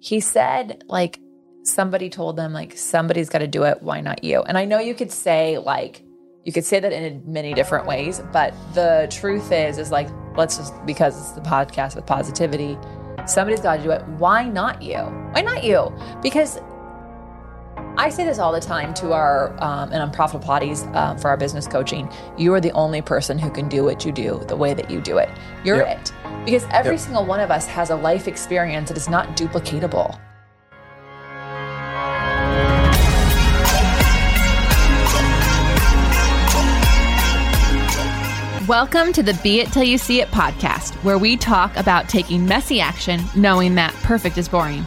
he said like somebody told them like somebody's got to do it why not you? And i know you could say like you could say that in many different ways but the truth is is like let's just because it's the podcast with positivity somebody's got to do it why not you? Why not you? Because I say this all the time to our um, and on Profitable Pilates um, for our business coaching. You are the only person who can do what you do the way that you do it. You're Yep. it because every Yep. single one of us has a life experience that is not duplicatable. Welcome to the Be It Till You See It podcast, where we talk about taking messy action, knowing that perfect is boring.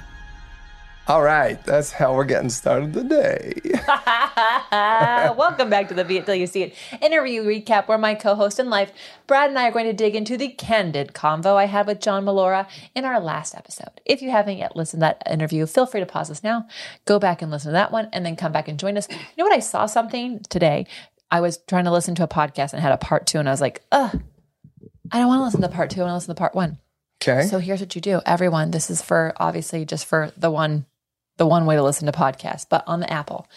All right, that's how we're getting started today. Welcome back to the Be It Till You See It interview recap, where my co-host in life, Brad and I are going to dig into the candid convo I had with John Melora in our last episode. If you haven't yet listened to that interview, feel free to pause this now, go back and listen to that one, and then come back and join us. You know what? I saw something today. I was trying to listen to a podcast and had a part two, and I was like, ugh, I don't want to listen to part two. I want to listen to part one. Okay. So here's what you do, everyone. This is for obviously just for the one, the one way to listen to podcasts. But on the Apple,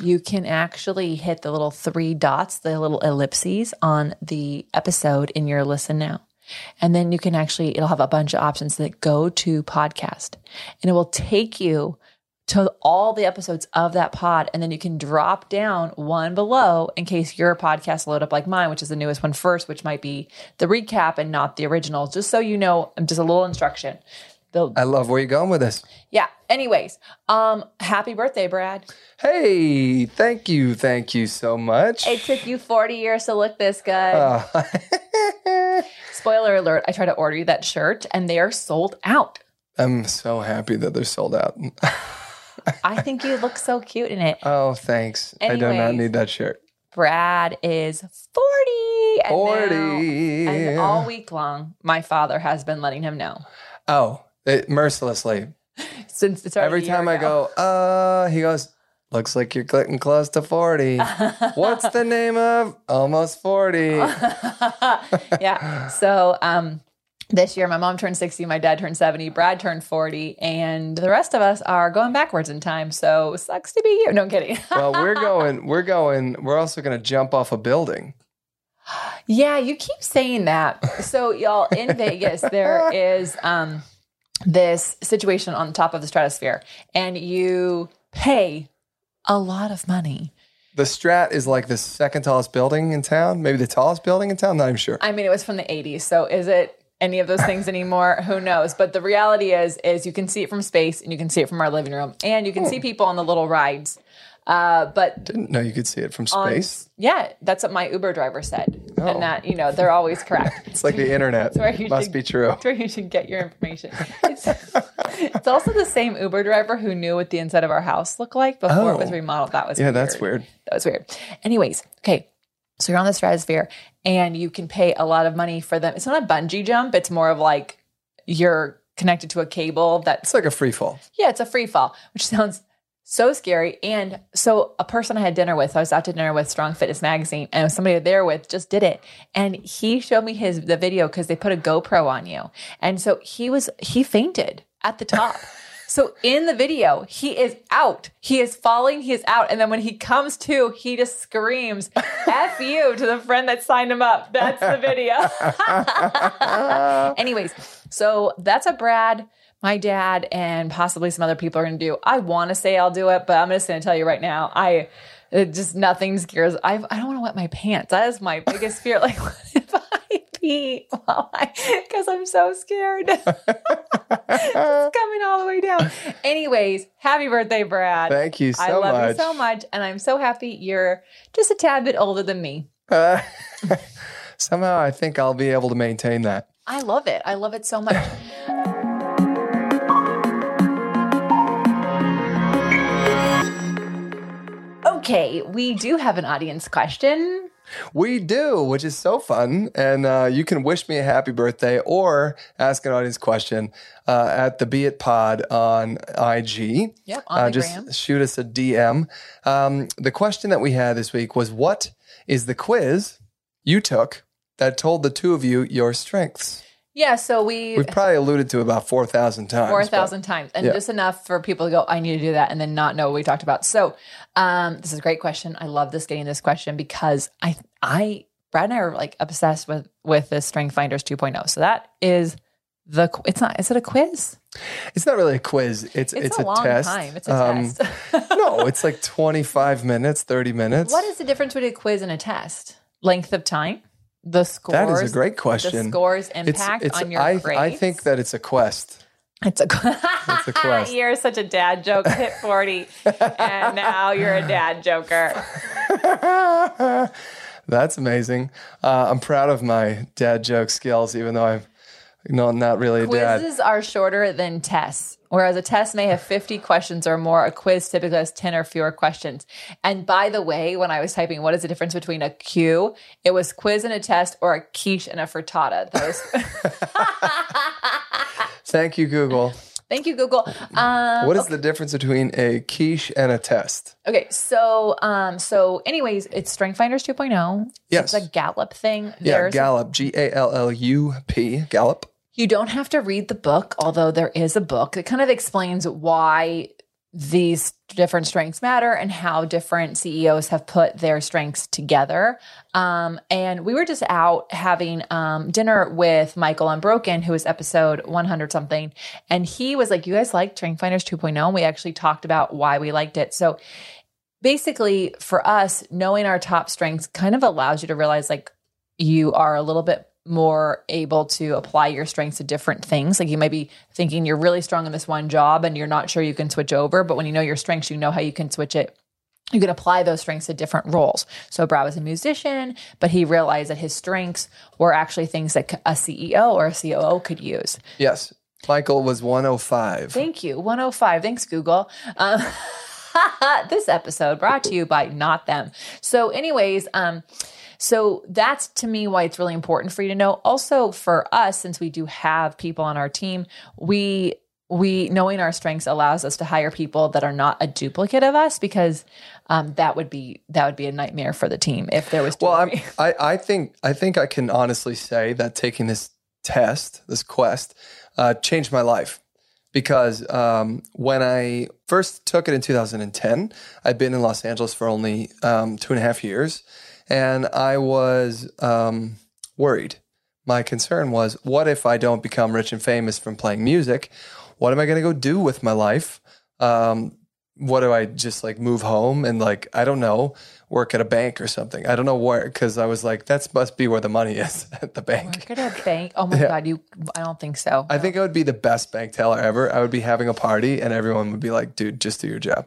you can actually hit the little three dots, the little ellipses on the episode in your listen now. And then you can actually, it'll have a bunch of options that go to podcast and it will take you to all the episodes of that pod. And then you can drop down one below in case your podcast load up like mine, which is the newest one first, which might be the recap and not the original. Just so you know, just a little instruction. The, I love where you're going with this. yeah. Anyways, um, happy birthday, Brad. Hey, thank you, thank you so much. It took you 40 years to look this good. Uh, Spoiler alert, I tried to order you that shirt and they are sold out. I'm so happy that they're sold out. I think you look so cute in it. Oh, thanks. I do not need that shirt. Brad is 40. And 40. now- and all week long, my father has been letting him know. Oh, it, mercilessly. Since it's Every time I ago. go, uh, he goes, looks like you're getting close to 40. What's the name of Almost 40? yeah. So um this year my mom turned 60, my dad turned 70, Brad turned 40, and the rest of us are going backwards in time. So sucks to be you. No I'm kidding. well, we're going, we're going, we're also going to jump off a building. yeah, you keep saying that. So y'all in Vegas, there is um this situation on top of the stratosphere, and you pay a lot of money. The Strat is like the second tallest building in town, maybe the tallest building in town. Not even sure. I mean, it was from the 80s, so is it any of those things anymore? Who knows? But the reality is, is you can see it from space, and you can see it from our living room, and you can see hmm. people on the little rides. Uh, but Didn't know you could see it from on, space. yeah, that's what my Uber driver said, Oh. and that you know they're always correct. It's like the internet. where you Must should- be true. That's where you should get your information. It's, it's also the same Uber driver who knew what the inside of our house looked like before it was Oh. remodeled. That was Yeah, that's weird. That was weird. Anyways, okay. So you're on the stratosphere and you can pay a lot of money for them. It's not a bungee jump, it's more of like you're connected to a cable that's It's like a free fall. yeah, it's a free fall, which sounds so scary. And so a person I had dinner with, I was out to dinner with Strong Fitness Magazine, and somebody there with just did it. And he showed me his the video because they put a GoPro on you. And so he was he fainted at the top. So in the video, he is out. He is falling. He is out. And then when he comes to, he just screams, F you to the friend that signed him up. That's the video. Anyways, so that's a Brad, my dad, and possibly some other people are going to do. I want to say I'll do it, but I'm just going to tell you right now, I it just nothing scares. I I don't want to wet my pants. That is my biggest fear. Like, what if I pee while I? Because I'm so scared. it's coming all the way down. Anyways, happy birthday, Brad. Thank you so I love much. you so much, and I'm so happy you're just a tad bit older than me. Uh, somehow I think I'll be able to maintain that. I love it. I love it so much. Okay, we do have an audience question. We do, which is so fun. And uh, you can wish me a happy birthday or ask an audience question uh, at the Be It Pod on IG. Yep, on Uh, the just gram. shoot us a DM. Um, the question that we had this week was What is the quiz you took that told the two of you your strengths? Yeah, so we We've probably alluded to about 4,000 times. four thousand times, and yeah. just enough for people to go, "I need to do that," and then not know what we talked about. So, um, this is a great question. I love this getting this question because I, I, Brad and I are like obsessed with with the Strength Finders 2.0. So that is the. It's not. Is it a quiz? It's not really a quiz. It's It's, it's, a, long test. time. It's a Um, test. no, it's like 25 minutes, 30 minutes. what is the difference between a quiz and a test? Length of time. The scores. That is a great question. The scores impact it's, on your I, grades. I think that it's a quest. It's a, it's a quest. You're such a dad joke. Hit 40, and now you're a dad joker. That's amazing. Uh, I'm proud of my dad joke skills, even though I'm no, not really a dad. Quizzes are shorter than tests. Whereas a test may have 50 questions or more, a quiz typically has 10 or fewer questions. And by the way, when I was typing, what is the difference between a Q? It was quiz and a test or a quiche and a frittata. Those. Thank you, Google. Thank you, Google. Um, What is the difference between a quiche and a test? okay, so um, so anyways, it's Strength Finders 2.0. Yes. It's a Gallup thing. Yeah, There's Gallup, G A L L U P, Gallup. You don't have to read the book, although there is a book that kind of explains why these different strengths matter and how different CEOs have put their strengths together. Um, and we were just out having um, dinner with Michael Unbroken, who was episode 100 something. And he was like, You guys like Strength Finders 2.0? And we actually talked about why we liked it. So basically, for us, knowing our top strengths kind of allows you to realize like you are a little bit more able to apply your strengths to different things. Like you might be thinking you're really strong in this one job and you're not sure you can switch over, but when you know your strengths, you know how you can switch it. You can apply those strengths to different roles. So Brad was a musician, but he realized that his strengths were actually things that a CEO or a COO could use. Yes. Michael was 105. Thank you. 105. Thanks, Google. Um, this episode brought to you by Not Them. So, anyways, um, so that's to me why it's really important for you to know. Also, for us, since we do have people on our team, we we knowing our strengths allows us to hire people that are not a duplicate of us because um, that would be that would be a nightmare for the team if there was. Well, I'm. I, I think I think I can honestly say that taking this test, this quest, uh, changed my life because um, when I first took it in 2010, I'd been in Los Angeles for only um, two and a half years, and I was um, worried. My concern was, what if I don't become rich and famous from playing music? What am I going to go do with my life? Um, what do I just like move home and like I don't know work at a bank or something? I don't know where because I was like that must be where the money is at the bank. Work at a bank. Oh my god, you! I don't think so. I think I would be the best bank teller ever. I would be having a party and everyone would be like, "Dude, just do your job."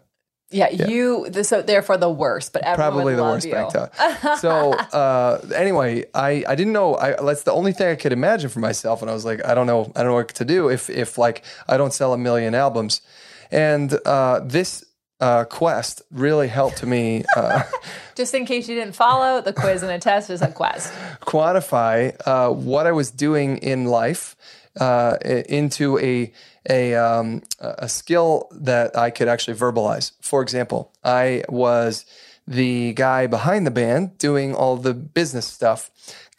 Yeah, you. The, so therefore, the worst. But everyone Probably the worst you. bank teller. so uh, anyway, I, I didn't know. I, that's the only thing I could imagine for myself, and I was like, I don't know, I don't know what to do if if like I don't sell a million albums, and uh, this uh, quest really helped me. Uh, Just in case you didn't follow, the quiz and a test is a quest. quantify uh, what I was doing in life uh, into a a um, a skill that I could actually verbalize. For example, I was the guy behind the band doing all the business stuff,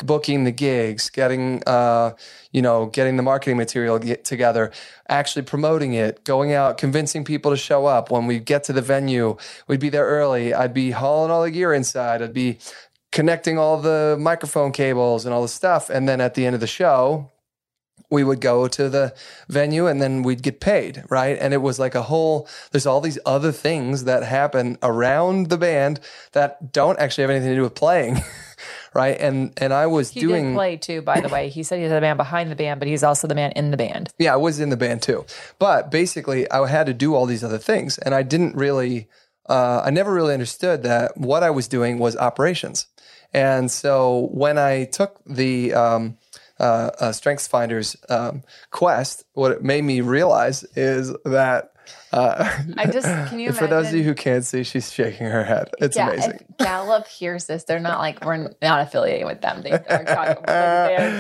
booking the gigs, getting uh, you know getting the marketing material get together, actually promoting it, going out, convincing people to show up. When we get to the venue, we'd be there early. I'd be hauling all the gear inside. I'd be connecting all the microphone cables and all the stuff. And then at the end of the show, we would go to the venue and then we'd get paid, right? And it was like a whole, there's all these other things that happen around the band that don't actually have anything to do with playing, right? And and I was He doing play too, by the way. He said he's the man behind the band, but he's also the man in the band. Yeah, I was in the band too. But basically, I had to do all these other things. And I didn't really, uh, I never really understood that what I was doing was operations. And so when I took the, um, uh, uh, Strengths Finders um, quest, what it made me realize is that. Uh, I just can you for those of you who can't see, she's shaking her head. It's yeah, amazing. if Gallup hears this, they're not like we're not affiliating with them. They are talking,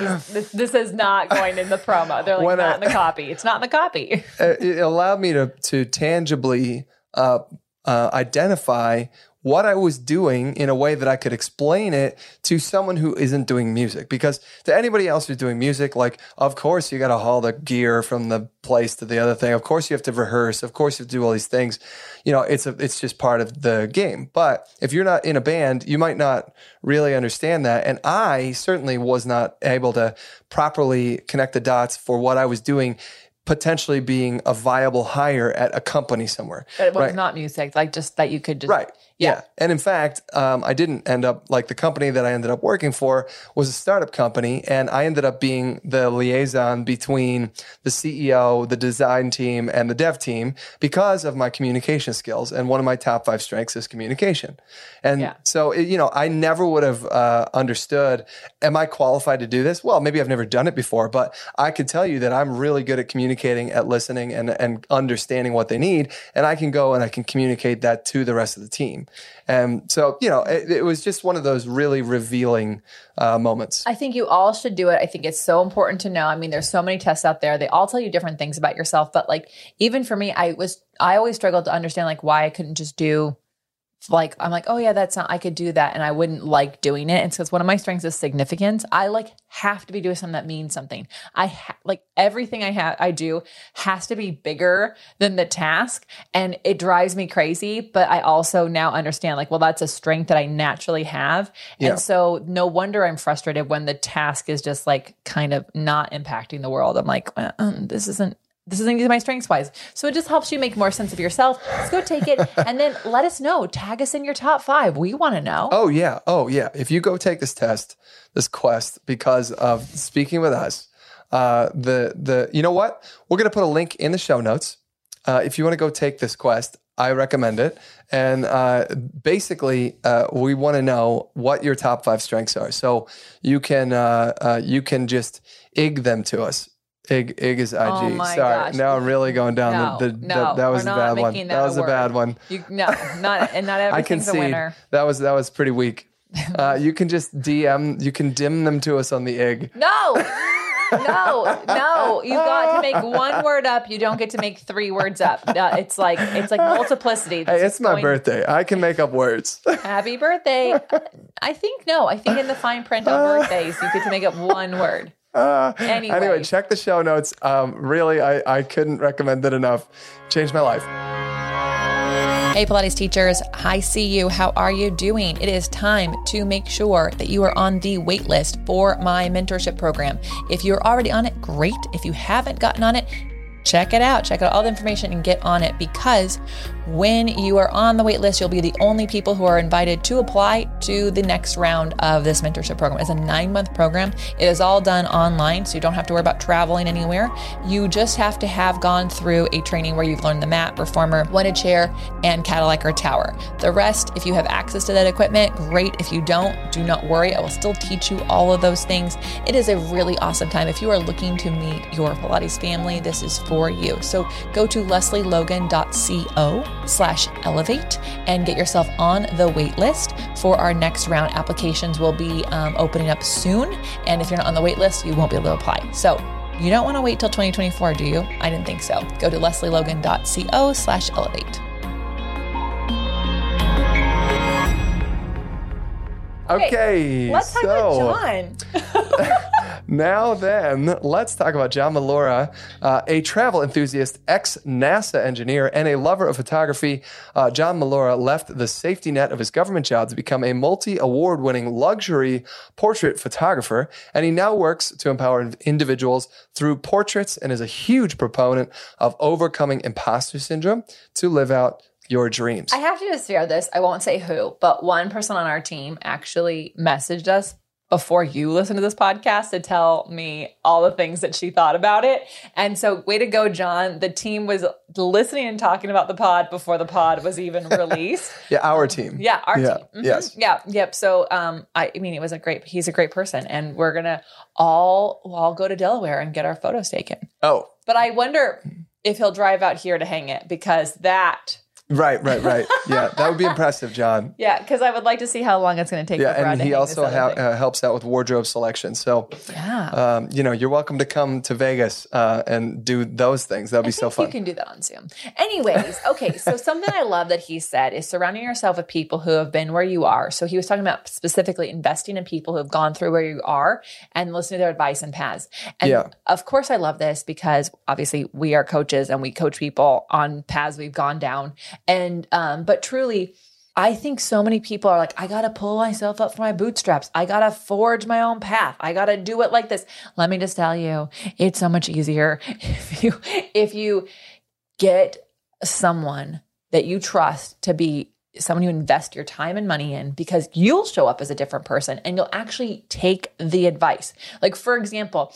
just, this, this is not going in the promo. They're like When not I- in the copy. It's not in the copy. Uh, it allowed me to to tangibly uh, uh, identify what I was doing in a way that I could explain it to someone who isn't doing music. Because to anybody else who's doing music, like of course you got to haul the gear from the place to the other thing. Of course you have to rehearse. Of course you have to do all these things. You know, it's a it's just part of the game. But if you're not in a band, you might not really understand that. And I certainly was not able to properly connect the dots for what I was doing potentially being a viable hire at a company somewhere. But it was right? not music, like just that you could just Right. Yeah. Yeah. And in fact, um, I didn't end up like the company that I ended up working for was a startup company. And I ended up being the liaison between the CEO, the design team, and the dev team because of my communication skills. And one of my top five strengths is communication. And Yeah. so, it, you know, I never would have uh, understood, am I qualified to do this? Well, maybe I've never done it before, but I could tell you that I'm really good at communicating, at listening, and, and understanding what they need. And I can go and I can communicate that to the rest of the team. And so, you know, it, it was just one of those really revealing uh, moments. I think you all should do it. I think it's so important to know. I mean, there's so many tests out there. They all tell you different things about yourself. But like, even for me, I was, I always struggled to understand like why I couldn't just do like, I'm like, oh yeah, that's not, I could do that. And I wouldn't like doing it. And because one of my strengths is significance, I like have to be doing something that means something. I ha- like everything I have, I do has to be bigger than the task. And it drives me crazy. But I also now understand like, well, that's a strength that I naturally have. Yeah. And so no wonder I'm frustrated when the task is just like kind of not impacting the world. I'm like, uh, um, this isn't. This isn't my strengths wise. So it just helps you make more sense of yourself. Let's go take it and then let us know. Tag us in your top five. We want to know. Oh yeah. Oh yeah. If you go take this test, this quest, because of speaking with us, uh, the the you know what? We're gonna put a link in the show notes. Uh, if you want to go take this quest, I recommend it. And uh, basically, uh, we want to know what your top five strengths are, so you can uh, uh, you can just ig them to us. Ig, ig is IG. Oh my Sorry, gosh. now I'm really going down No, the, the, no, that, that was a bad one. That, that was a word. bad one. You, no, not and not I everything's a concede. winner. That was that was pretty weak. Uh, you can just DM. You can dim them to us on the egg. No, no, no. You got to make one word up. You don't get to make three words up. Uh, It's like it's like multiplicity. Hey, it's my going- birthday. I can make up words. Happy birthday. I think no. I think in the fine print on birthdays, you get to make up one word. Uh, Anyway. anyway, check the show notes. Um, really, I, I couldn't recommend it enough. Changed my life. Hey, Pilates teachers, I see you. How are you doing? It is time to make sure that you are on the wait list for my mentorship program. If you're already on it, great. If you haven't gotten on it, check it out. Check out all the information and get on it because when you are on the wait list, you'll be the only people who are invited to apply to the next round of this mentorship program. It's a nine month program. It is all done online, so you don't have to worry about traveling anywhere. You just have to have gone through a training where you've learned the mat, reformer, one chair, and Cadillac or tower. The rest, if you have access to that equipment, great. If you don't, do not worry. I will still teach you all of those things. It is a really awesome time. If you are looking to meet your Pilates family, this is for you. So go to lesleylogan.co slash elevate and get yourself on the wait list for our next round. Applications will be um, opening up soon. And if you're not on the wait list, you won't be able to apply. So you don't want to wait till 2024, do you? I didn't think so. Go to lesleylogan.co slash elevate. Okay, Let's talk so about John. now then, let's talk about John Malora, uh, a travel enthusiast, ex NASA engineer, and a lover of photography. Uh, John Malora left the safety net of his government job to become a multi award winning luxury portrait photographer, and he now works to empower individuals through portraits and is a huge proponent of overcoming imposter syndrome to live out your dreams. I have to just share this. I won't say who, but one person on our team actually messaged us before you listen to this podcast to tell me all the things that she thought about it. And so, way to go, John. The team was listening and talking about the pod before the pod was even released. yeah, our team. Yeah, our Yeah, team. Mhm. yes. Yeah, yep. So, um, I, I mean, it was a great. He's a great person, and we're gonna all we'll all go to Delaware and get our photos taken. Oh, But I wonder if he'll drive out here to hang it because that. Right, right, right. Yeah, that would be impressive, John. Yeah, because I would like to see how long it's going to take. Yeah, and he also ha- uh, helps out with wardrobe selection. So, yeah. um, you know, you're welcome to come to Vegas uh, and do those things. That'd be so fun. You can do that on Zoom. Anyways, okay. So something I love that he said is surrounding yourself with people who have been where you are. So he was talking about specifically investing in people who have gone through where you are and listening to their advice and paths. And Yeah. of course, I love this because obviously we are coaches and we coach people on paths we've gone down. And um, but truly. I think so many people are like, I gotta pull myself up from my bootstraps. I gotta forge my own path. I gotta do it like this. Let me just tell you, it's so much easier if you if you get someone that you trust to be someone you invest your time and money in because you'll show up as a different person and you'll actually take the advice. Like for example,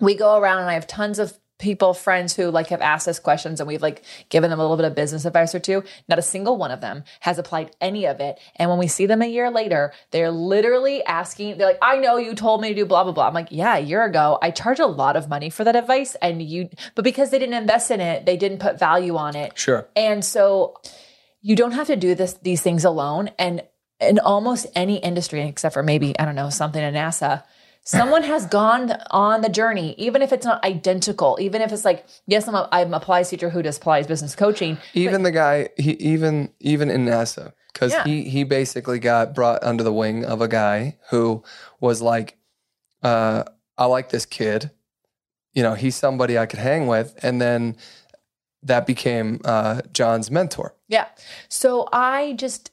we go around and I have tons of people, friends who like have asked us questions and we've like given them a little bit of business advice or two. Not a single one of them has applied any of it. And when we see them a year later, they're literally asking, they're like, I know you told me to do blah, blah, blah. I'm like, yeah, a year ago, I charge a lot of money for that advice. And you, but because they didn't invest in it, they didn't put value on it. Sure. And so you don't have to do this these things alone. And in almost any industry, except for maybe, I don't know, something in NASA, someone has gone on the journey, even if it's not identical, even if it's like, yes, I'm a, I'm a Pilates teacher who does Pilates business coaching. Even the guy, he even even in NASA, because Yeah. he he basically got brought under the wing of a guy who was like, uh, I like this kid. You know, he's somebody I could hang with, and then that became uh, John's mentor. Yeah. So I just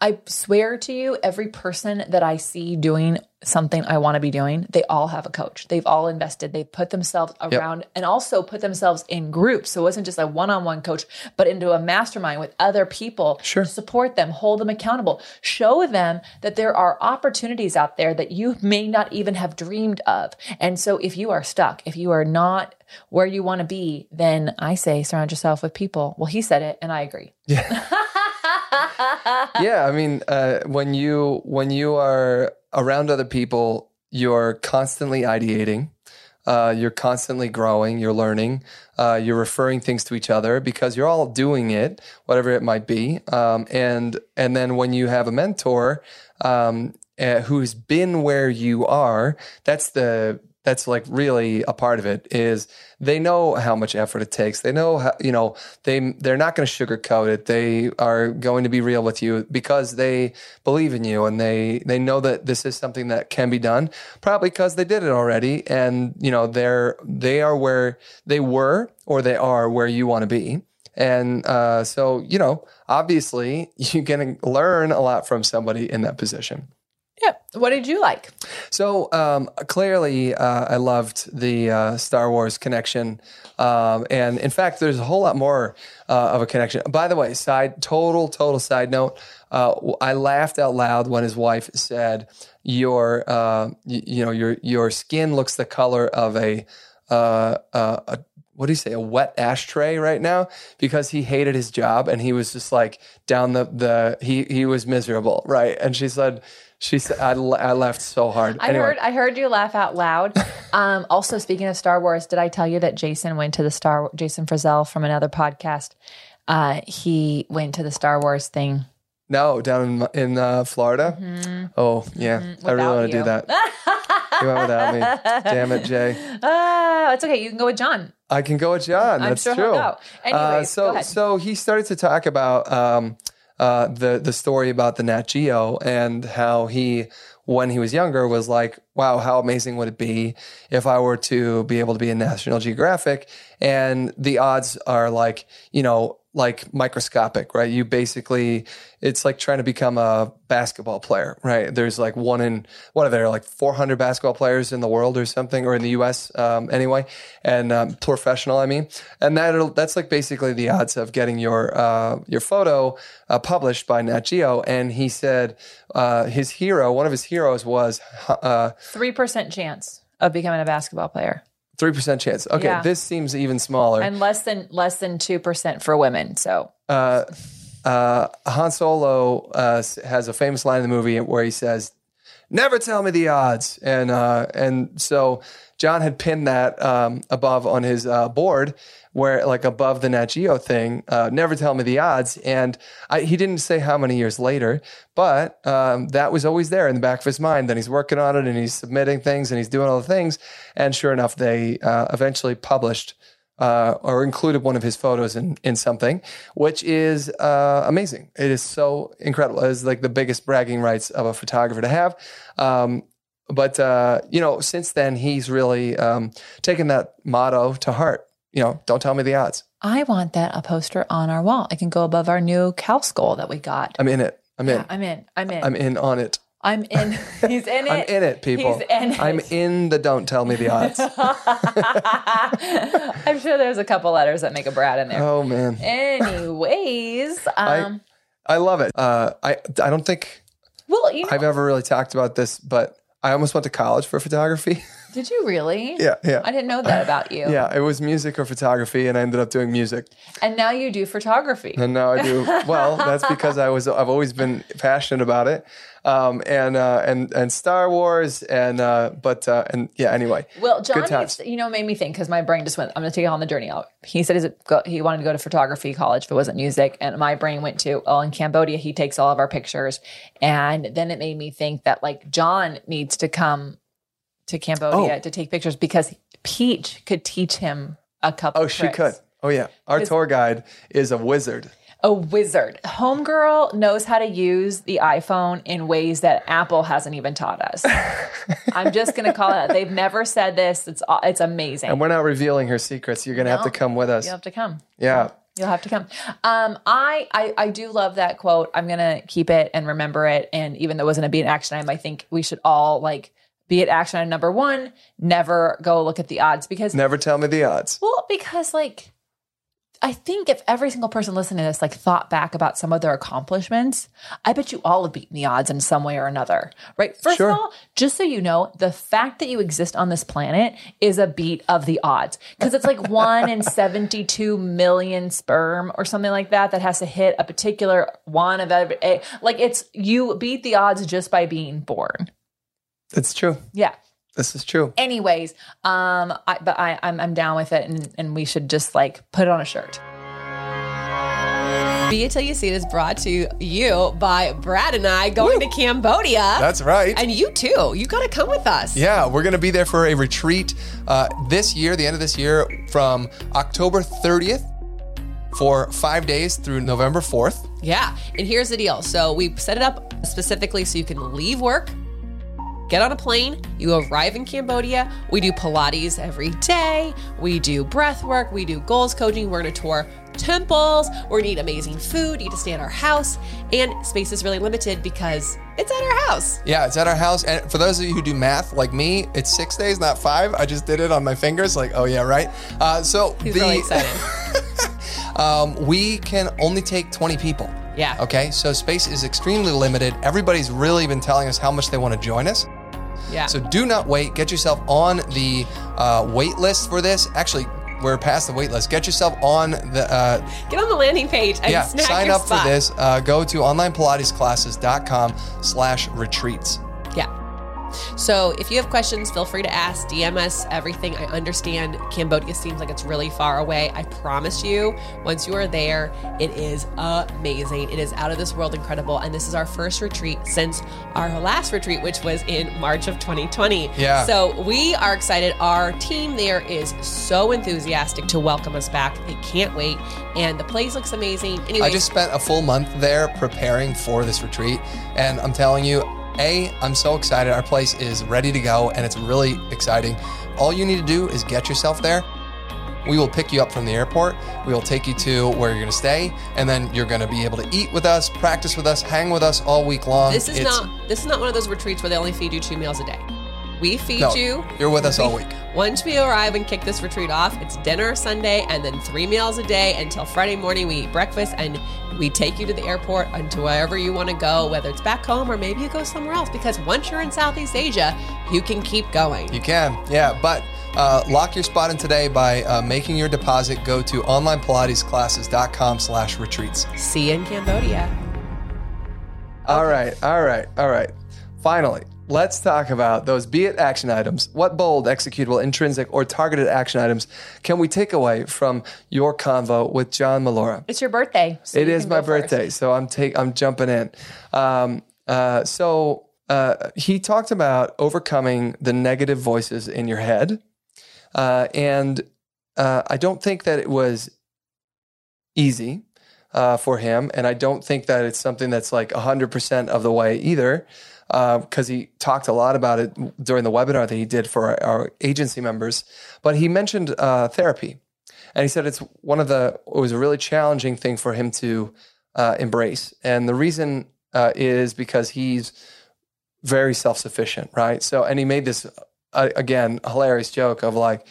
I swear to you, every person that I see doing something I want to be doing, they all have a coach. They've all invested. They've put themselves around and also put themselves in groups. So it wasn't just a one-on-one coach, but into a mastermind with other people Sure. to support them, hold them accountable, show them that there are opportunities out there that you may not even have dreamed of. And so if you are stuck, if you are not where you want to be, then I say surround yourself with people. Well, he said it and I agree. yeah, I mean, uh, when you when you are around other people, you're constantly ideating. Uh, you're constantly growing. You're learning. Uh, you're referring things to each other because you're all doing it, whatever it might be. Um, and and then when you have a mentor um, uh, who's been where you are, that's the that's like really a part of it is they know how much effort it takes. They know how, you know, they, they're not going to sugarcoat it. They are going to be real with you because they believe in you and they, they know that this is something that can be done probably because they did it already. And, you know, they're, they are where they were or they are where you want to be. And uh, so, you know, obviously you're going to learn a lot from somebody in that position. Yeah. What did you like? So um, clearly, uh, I loved the uh, Star Wars connection, um, and in fact, there's a whole lot more uh, of a connection. By the way, side total total side note, uh, I laughed out loud when his wife said, "Your uh, y- you know your your skin looks the color of a." Uh, a what do you say a wet ashtray right now because he hated his job and he was just like down the the he he was miserable right and she said she said I, I laughed so hard I anyway heard I heard you laugh out loud. Um, also, speaking of Star Wars, did I tell you that Jason went to the Star Jason Frizzell from another podcast? Uh, he went to the Star Wars thing. no down in in uh, Florida oh yeah I really Mm-hmm. want to do that you went without me damn it Jay Ah, it's okay. You can go with John. I can go with John. I'm That's sure true. Anyways, uh, go so so he started to talk about um, uh, the the story about the Nat Geo and how he when he was younger was like, wow, how amazing would it be if I were to be able to be in National Geographic and the odds are like you know like microscopic, right? You basically, it's like trying to become a basketball player, right? There's like one in, what are there, like 400 basketball players in the world or something, or in the US um, anyway, and um, professional, I mean. And that that's like basically the odds of getting your, uh, your photo uh, published by Nat Geo. And he said uh, his hero, one of his heroes was. Uh, 3% chance of becoming a basketball player. Three percent chance. Okay, Yeah. this seems even smaller. And less than less than 2% for women. So uh, uh, Han Solo uh, has a famous line in the movie where he says, "Never tell me the odds," and uh, and so John had pinned that um, above on his uh, board, where like above the Nat Geo thing. Uh, Never tell me the odds, and I, he didn't say how many years later, but um, that was always there in the back of his mind. Then he's working on it, and he's submitting things, and he's doing all the things, and sure enough, they uh, eventually published uh, or included one of his photos in, in something, which is uh, amazing. It is so incredible. It's like the biggest bragging rights of a photographer to have. Um, but, uh, you know, since then, he's really um, taken that motto to heart. You know, don't tell me the odds. I want that a poster on our wall. It can go above our new cow skull that we got. I'm in it. I'm in. Yeah, I'm in. I'm in. I'm in on it. I'm in. He's in it. I'm in it, people. He's in it. I'm in the don't tell me the odds. I'm sure there's a couple letters that make a Brad in there. oh, man. Anyways, um, I love it. Uh, I, I don't think well, you know, I've ever really talked about this, but I almost went to college for photography. did you really? yeah, yeah. I didn't know that about you. Yeah, it was music or photography, and I ended up doing music. And now you do photography. And now I do well. That's because I was I've always been passionate about it, um, and uh, and and Star Wars, and uh, but uh, and yeah. Anyway, Well, John, Good times. needs, you know, made me think because my brain just went. I'm going to take you on the journey out. He said go, he wanted to go to photography college if it wasn't music, and my brain went to oh, in Cambodia he takes all of our pictures, and then it made me think that like John needs to come to Cambodia Oh. to take pictures because Peach could teach him a couple. oh, she could. Oh yeah, our tour guide is a wizard. A wizard. Homegirl knows how to use the iPhone in ways that Apple hasn't even taught us. I'm just going to call it. They've never said this. It's it's amazing. And we're not revealing her secrets. You're gonna have to come with us. You'll have to come. Yeah. You'll have to come. Um, I, I I do love that quote. I'm gonna keep it and remember it. And even though it wasn't a be an action item, I think we should all like be it action item number one. Never go look at the odds because Never tell me the odds. well, because like I think if every single person listening to this like thought back about some of their accomplishments, I bet you all have beaten the odds in some way or another. Right? First Sure. of all, just so you know, the fact that you exist on this planet is a beat of the odds. Because it's like one in 72 million sperm or something like that that has to hit a particular one of every eh, like it's you beat the odds just by being born. It's true. Yeah This is true. anyways um I, but I, I'm, I'm down with it and, and we should just like put it on a shirt Be It Till You See It is brought to you by Brad and I going to Cambodia. That's right. and you too. You got to come with us. yeah, we're going to be there for a retreat uh, this year, the end of this year, from October 30th for five days through November 4th. Yeah. And here's the deal. So we set it up specifically so you can leave work, get on a plane, you arrive in Cambodia. We do Pilates every day. We do breath work. We do goals coaching. We're going to tour temples. We're to eat amazing food. You get to stay at our house. And space is really limited because it's at our house. Yeah, it's at our house. And for those of you who do math like me, it's six days, not five. I just did it on my fingers. Like, oh, yeah, right. Uh, so He's the, really excited. um, we can only take 20 people. Yeah. Okay. So space is extremely limited. Everybody's really been telling us how much they want to join us. Yeah. So do not wait. Get yourself on the uh, wait list for this. Actually, we're past the wait list. Get yourself on the uh, Get on the landing page and yeah. Sign up spot. for this. Uh, go to onlinepilatesclasses.com slash retreats. So if you have questions, feel free to ask, DM us everything. I understand Cambodia seems like it's really far away. I promise you, once you are there, it is amazing. It is out of this world incredible. And this is our first retreat since our last retreat, which was in March of 2020. Yeah. So we are excited. Our team there is so enthusiastic to welcome us back. They can't wait. And the place looks amazing. Anyway, I just spent a full month there preparing for this retreat. And I'm telling you, A, I'm so excited. Our place is ready to go and it's really exciting. All you need to do is get yourself there We will pick you up from the airport. We will take you to where you're going to stay, and then you're going to be able to eat with us, practice with us, hang with us all week long. This is It's- not this is not one of those retreats where they only feed you two meals a day. We feed No, you. you're with us all week. Once we arrive and kick this retreat off, it's dinner Sunday and then three meals a day until Friday morning. We eat breakfast and we take you to the airport and to wherever you want to go, whether it's back home or maybe you go somewhere else. Because once you're in Southeast Asia, you can keep going. You can, yeah. But uh, lock your spot in today by uh, making your deposit. Go to onlinepilatesclasses.com slash retreats. See you in Cambodia. All right, all right, all right. Finally, let's talk about those be it action items. What bold, executable, intrinsic, or targeted action items can we take away from your convo with John Malora? It's your birthday. so It you is my go first. birthday, so I'm take I'm jumping in. Um, uh, so uh, he talked about overcoming the negative voices in your head, uh, and uh, I don't think that it was easy uh, for him, and I don't think that it's something that's like hundred percent of the way either. Because he talked a lot about it during the webinar that he did for our, our agency members, but he mentioned uh, therapy, and he said it's one of the it was a really challenging thing for him to uh, embrace, and the reason uh, is because he's very self sufficient, right? So, and he made this uh, again hilarious joke of like,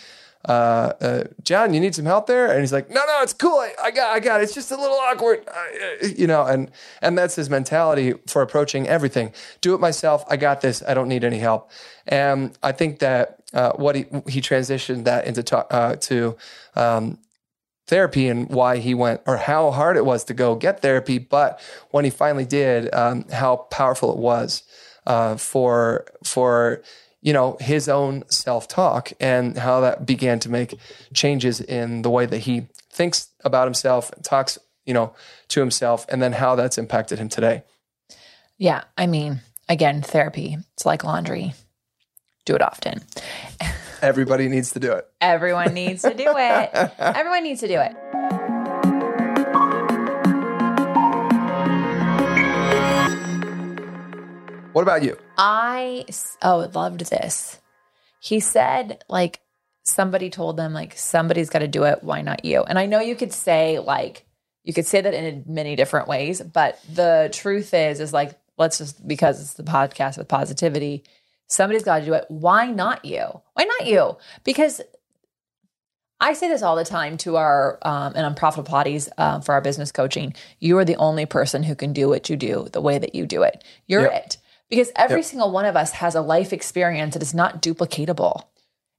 uh, uh, John, you need some help there, and he's like, No, no, it's cool. I, I got, I got. It. It's just a little awkward, uh, you know. And and that's his mentality for approaching everything. Do it myself. I got this. I don't need any help. And I think that uh, what he he transitioned that into uh, to. Um, therapy and why he went or how hard it was to go get therapy but when he finally did um, how powerful it was uh, for for you know his own self-talk and how that began to make changes in the way that he thinks about himself and talks you know to himself and then how that's impacted him today Yeah. I mean, again, therapy. It's like laundry. Do it often. everybody needs to do it Everyone needs to do it. Everyone needs to do it. What about you I oh loved this. He said like somebody told them like somebody's got to do it. Why not you? And I know you could say like you could say that in many different ways, but the truth is is like let's just because it's the podcast with positivity. Somebody's got to do it. Why not you? Why not you? Because I say this all the time to our um, and on Profitable Pilates um, for our business coaching. You are the only person who can do what you do the way that you do it. You're Yep. it because every Yep. single one of us has a life experience that is not duplicatable.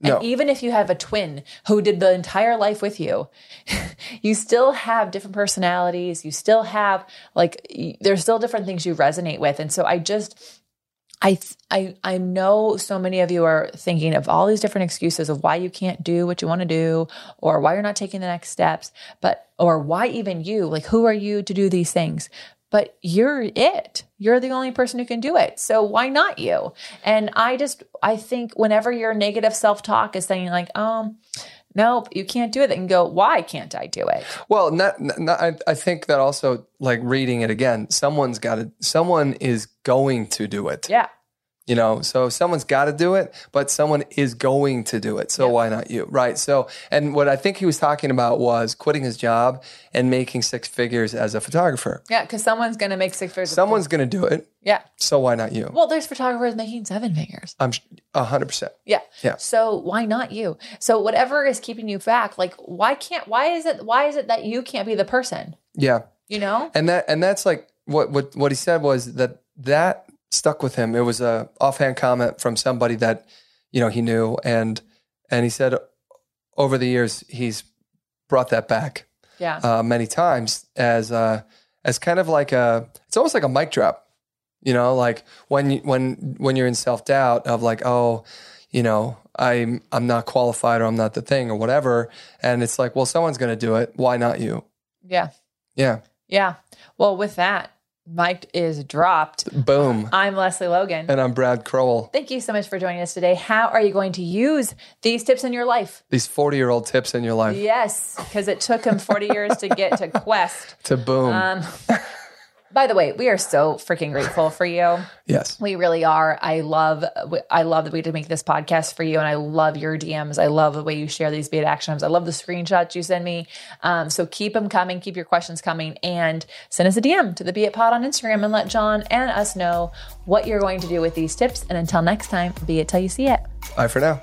And No. even if you have a twin who did the entire life with you, you still have different personalities. You still have like there's still different things you resonate with. And so I just I th- I I know so many of you are thinking of all these different excuses of why you can't do what you want to do or why you're not taking the next steps, but or why even you, like who are you to do these things? But you're it. You're the only person who can do it. So why not you? And I just I think whenever your negative self-talk is saying like, um, nope, you can't do it, then go, why can't I do it? Well, not, not I, I think that also like reading it again, someone's got to, someone is going to do it. Yeah. You know, so someone's got to do it, but someone is going to do it. So Yeah. why not you? Right. So, and what I think he was talking about was quitting his job and making six figures as a photographer. Yeah, because someone's gonna make six figures. Someone's going to do it. yeah. So why not you? Well, there's photographers making seven figures. I'm a hundred percent. Yeah. Yeah. So why not you? So whatever is keeping you back, like why can't why is it why is it that you can't be the person? Yeah. You know? and that and that's like what what what he said was that that stuck with him. It was a offhand comment from somebody that you know he knew, and and he said over the years he's brought that back Yeah. uh, many times as uh, as kind of like a it's almost like a mic drop, you know, like when you, when when you're in self doubt of like oh, you know. I'm I'm not qualified or I'm not the thing or whatever, and it's like, well, someone's going to do it. Why not you? yeah. Yeah, Yeah. Well, with that, Mike is dropped. boom. I'm Lesley Logan. And I'm Brad Crowell. Thank you so much for joining us today. How are you going to use these tips in your life? These 40 year old tips in your life Yes, because it took him 40 years to get to Quest. to boom. Um, By the way, we are so freaking grateful for you. Yes. We really are. I love, I love that we did make this podcast for you, and I love your DMs. I love the way you share these be it actions. I love the screenshots you send me. Um, so keep them coming, keep your questions coming, and send us a DM to the Be It Pod on Instagram and let John and us know what you're going to do with these tips. And until next time, be it till you see it. Bye for now.